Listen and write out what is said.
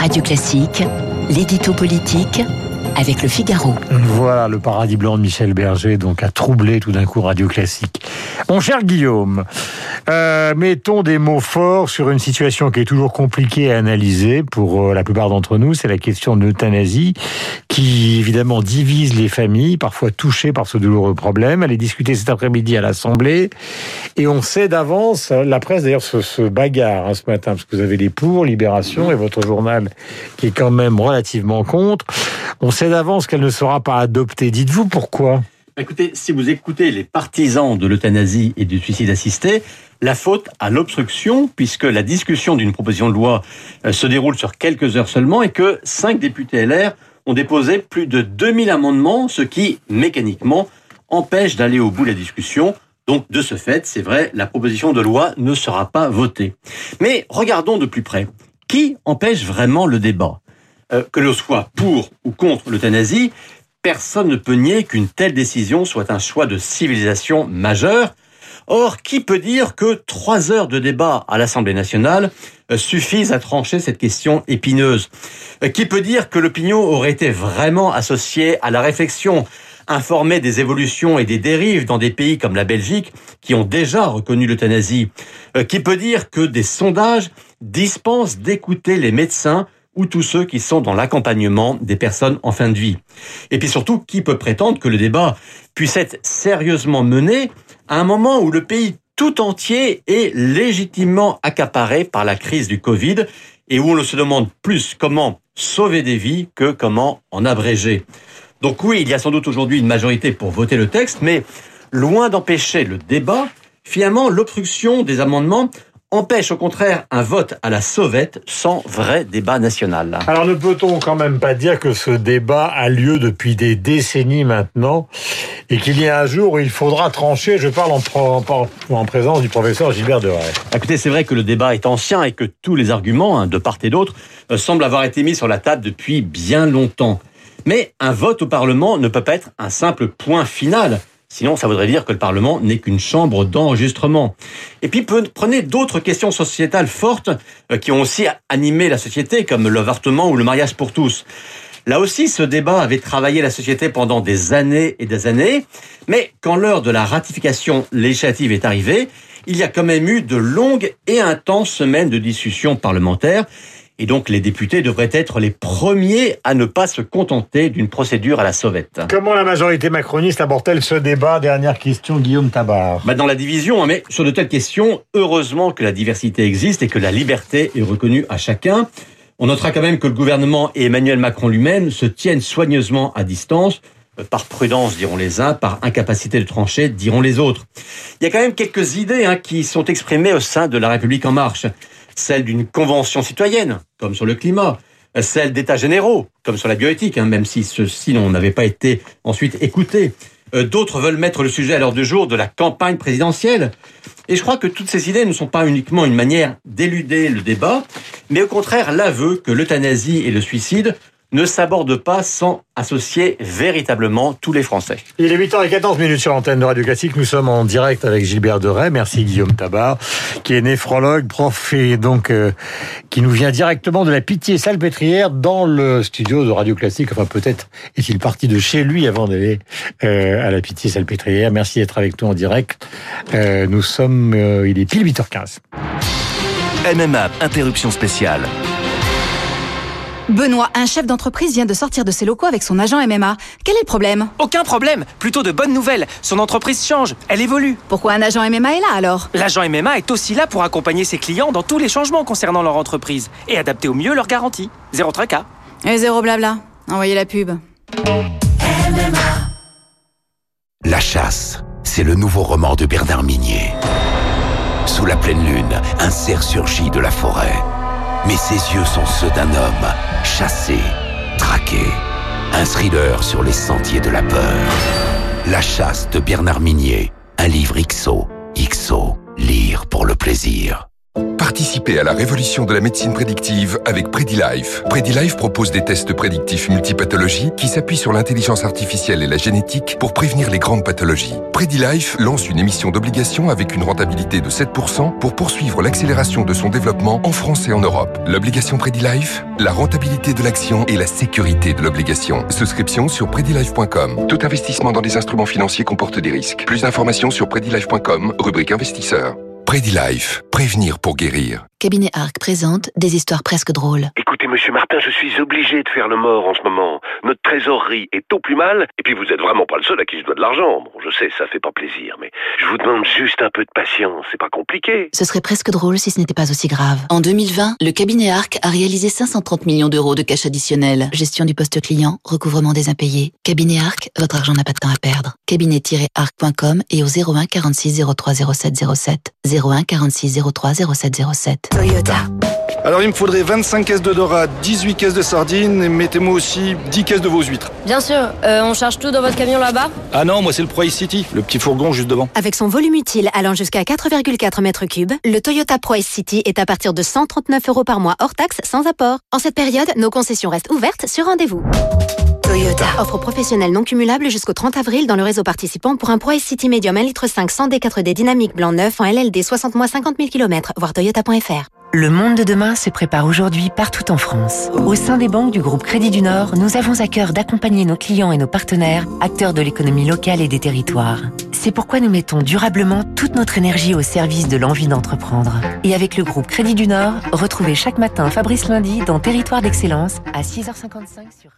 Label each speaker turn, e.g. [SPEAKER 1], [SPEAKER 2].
[SPEAKER 1] Radio Classique, l'édito politique avec le Figaro.
[SPEAKER 2] Voilà, le paradis blanc de Michel Berger, donc a troublé tout d'un coup Radio Classique. Mon cher Guillaume, euh, mettons des mots forts sur une situation qui est toujours compliquée à analyser pour euh, la plupart d'entre nous, c'est la question de l'euthanasie, qui évidemment divise les familles, parfois touchées par ce douloureux problème. Elle est discutée cet après-midi à l'Assemblée, et on sait d'avance, la presse d'ailleurs se, bagarre hein, ce matin, parce que vous avez les pour, Libération, et votre journal qui est quand même relativement contre. On sait d'avance qu'elle ne sera pas adoptée. Dites-vous pourquoi?
[SPEAKER 3] Écoutez, si vous écoutez les partisans de l'euthanasie et du suicide assisté, la faute à l'obstruction, puisque la discussion d'une proposition de loi euh, se déroule sur quelques heures seulement et que cinq députés LR ont déposé plus de 2000 amendements, ce qui, mécaniquement, empêche d'aller au bout de la discussion. Donc, de ce fait, c'est vrai, la proposition de loi ne sera pas votée. Mais regardons de plus près. Qui empêche vraiment le débat? Euh, Que l'on soit pour ou contre l'euthanasie, personne ne peut nier qu'une telle décision soit un choix de civilisation majeur. Or, qui peut dire que trois heures de débat à l'Assemblée nationale suffisent à trancher cette question épineuse? Qui peut dire que l'opinion aurait été vraiment associée à la réflexion informée des évolutions et des dérives dans des pays comme la Belgique qui ont déjà reconnu l'euthanasie? Qui peut dire que des sondages dispensent d'écouter les médecins ou tous ceux qui sont dans l'accompagnement des personnes en fin de vie? Et puis surtout, qui peut prétendre que le débat puisse être sérieusement mené à un moment où le pays tout entier est légitimement accaparé par la crise du Covid et où on se demande plus comment sauver des vies que comment en abréger. Donc oui, il y a sans doute aujourd'hui une majorité pour voter le texte, mais loin d'empêcher le débat, finalement, l'obstruction des amendements empêche au contraire un vote à la sauvette sans vrai débat national.
[SPEAKER 2] Alors ne peut-on quand même pas dire que ce débat a lieu depuis des décennies maintenant et qu'il y a un jour où il faudra trancher, je parle en, en, présence du professeur Gilbert Deray.
[SPEAKER 3] Écoutez, c'est vrai que le débat est ancien et que tous les arguments, hein, de part et d'autre, euh, semblent avoir été mis sur la table depuis bien longtemps. Mais un vote au Parlement ne peut pas être un simple point final. Sinon, ça voudrait dire que le Parlement n'est qu'une chambre d'enregistrement. Et puis, prenez d'autres questions sociétales fortes euh, qui ont aussi animé la société, comme l'avortement ou le mariage pour tous. Là aussi, ce débat avait travaillé la société pendant des années et des années, mais quand l'heure de la ratification législative est arrivée, il y a quand même eu de longues et intenses semaines de discussion parlementaire, et donc les députés devraient être les premiers à ne pas se contenter d'une procédure à la sauvette.
[SPEAKER 2] Comment la majorité macroniste aborde-t-elle ce débat Dernière question, Guillaume Tabar.
[SPEAKER 3] Bah dans la division, hein, mais sur de telles questions, heureusement que la diversité existe et que la liberté est reconnue à chacun. On notera quand même que le gouvernement et Emmanuel Macron lui-même se tiennent soigneusement à distance euh, par prudence, diront les uns, par incapacité de trancher, diront les autres. Il y a quand même quelques idées hein, qui sont exprimées au sein de la République en marche celle d'une convention citoyenne, comme sur le climat, celle d'états généraux, comme sur la bioéthique, hein, même si ceux-ci n'avaient pas été ensuite écoutés. Euh, d'autres veulent mettre le sujet à l'heure du jour de la campagne présidentielle. Et je crois que toutes ces idées ne sont pas uniquement une manière d'éluder le débat, mais au contraire l'aveu que l'euthanasie et le suicide ne s'aborde pas sans associer véritablement tous les Français.
[SPEAKER 2] Il est 8h14 minutes sur l'antenne de Radio Classique. Nous sommes en direct avec Gilbert Deray. Merci Guillaume Tabar, qui est néphrologue, prof et donc euh, qui nous vient directement de la Pitié-Salpêtrière dans le studio de Radio Classique. Enfin, peut-être est-il parti de chez lui avant d'aller euh, à la Pitié-Salpêtrière. Merci d'être avec nous en direct. Euh, nous sommes, il est pile 8h15.
[SPEAKER 4] MMA, interruption spéciale.
[SPEAKER 5] Benoît, un chef d'entreprise vient de sortir de ses locaux avec son agent MMA. Quel est le problème?
[SPEAKER 6] Aucun problème, plutôt de bonnes nouvelles. Son entreprise change, elle évolue.
[SPEAKER 5] Pourquoi un agent MMA est là alors?
[SPEAKER 6] L'agent MMA est aussi là pour accompagner ses clients dans tous les changements concernant leur entreprise et adapter au mieux leur garantie. Zéro tracas.
[SPEAKER 5] Et zéro blabla. Envoyez la pub.
[SPEAKER 4] La chasse, c'est le nouveau roman de Bernard Minier. Sous la pleine lune, un cerf surgit de la forêt mais ses yeux sont ceux d'un homme, chassé, traqué, un thriller sur les sentiers de la peur. La chasse de Bernard Minier, un livre XO, XO, lire pour le plaisir.
[SPEAKER 7] Participez à la révolution de la médecine prédictive avec PrediLife. PrediLife propose des tests prédictifs multipathologies qui s'appuient sur l'intelligence artificielle et la génétique pour prévenir les grandes pathologies. PrediLife lance une émission d'obligation avec une rentabilité de 7% pour poursuivre l'accélération de son développement en France et en Europe. L'obligation PrediLife, la rentabilité de l'action et la sécurité de l'obligation. Souscription sur PrediLife.com. Tout investissement dans des instruments financiers comporte des risques. Plus d'informations sur PrediLife.com, rubrique investisseur. PrediLife, prévenir pour guérir.
[SPEAKER 1] Cabinet Arc présente des histoires presque drôles.
[SPEAKER 8] Écoutez, monsieur Martin, je suis obligé de faire le mort en ce moment. Notre trésorerie est au plus mal, et puis vous êtes vraiment pas le seul à qui je dois de l'argent. Bon, je sais, ça fait pas plaisir, mais je vous demande juste un peu de patience, c'est pas compliqué.
[SPEAKER 1] Ce serait presque drôle si ce n'était pas aussi grave. En 2020, le cabinet Arc a réalisé 530 millions d'euros de cash additionnel. Gestion du poste client, recouvrement des impayés. Cabinet Arc, votre argent n'a pas de temps à perdre. Cabinet-arc.com et au 01 46 03 07 07. 01 46 03 07 07.
[SPEAKER 5] Toyota.
[SPEAKER 9] Alors il me faudrait 25 caisses de dorade, 18 caisses de sardines et mettez-moi aussi 10 caisses de vos huîtres.
[SPEAKER 10] Bien sûr, euh, on charge tout dans votre camion là-bas?
[SPEAKER 9] Ah non, moi c'est le Price City, le petit fourgon juste devant.
[SPEAKER 11] Avec son volume utile allant jusqu'à 4,4 mètres cubes, le Toyota Price City est à partir de 139 euros par mois hors taxe sans apport. En cette période, nos concessions restent ouvertes sur rendez-vous. Toyota. Offre professionnelle non cumulable jusqu'au 30 avril dans le réseau participant pour un Price City Medium 1 litre 5 100 D4D dynamique blanc neuf en LLD 60 mois 50 000 km, voir toyota.fr.
[SPEAKER 12] Le monde de demain se prépare aujourd'hui partout en France. Au sein des banques du groupe Crédit du Nord, nous avons à cœur d'accompagner nos clients et nos partenaires, acteurs de l'économie locale et des territoires. C'est pourquoi nous mettons durablement toute notre énergie au service de l'envie d'entreprendre. Et avec le groupe Crédit du Nord, retrouvez chaque matin Fabrice Lundi dans Territoire d'Excellence à 6h55 sur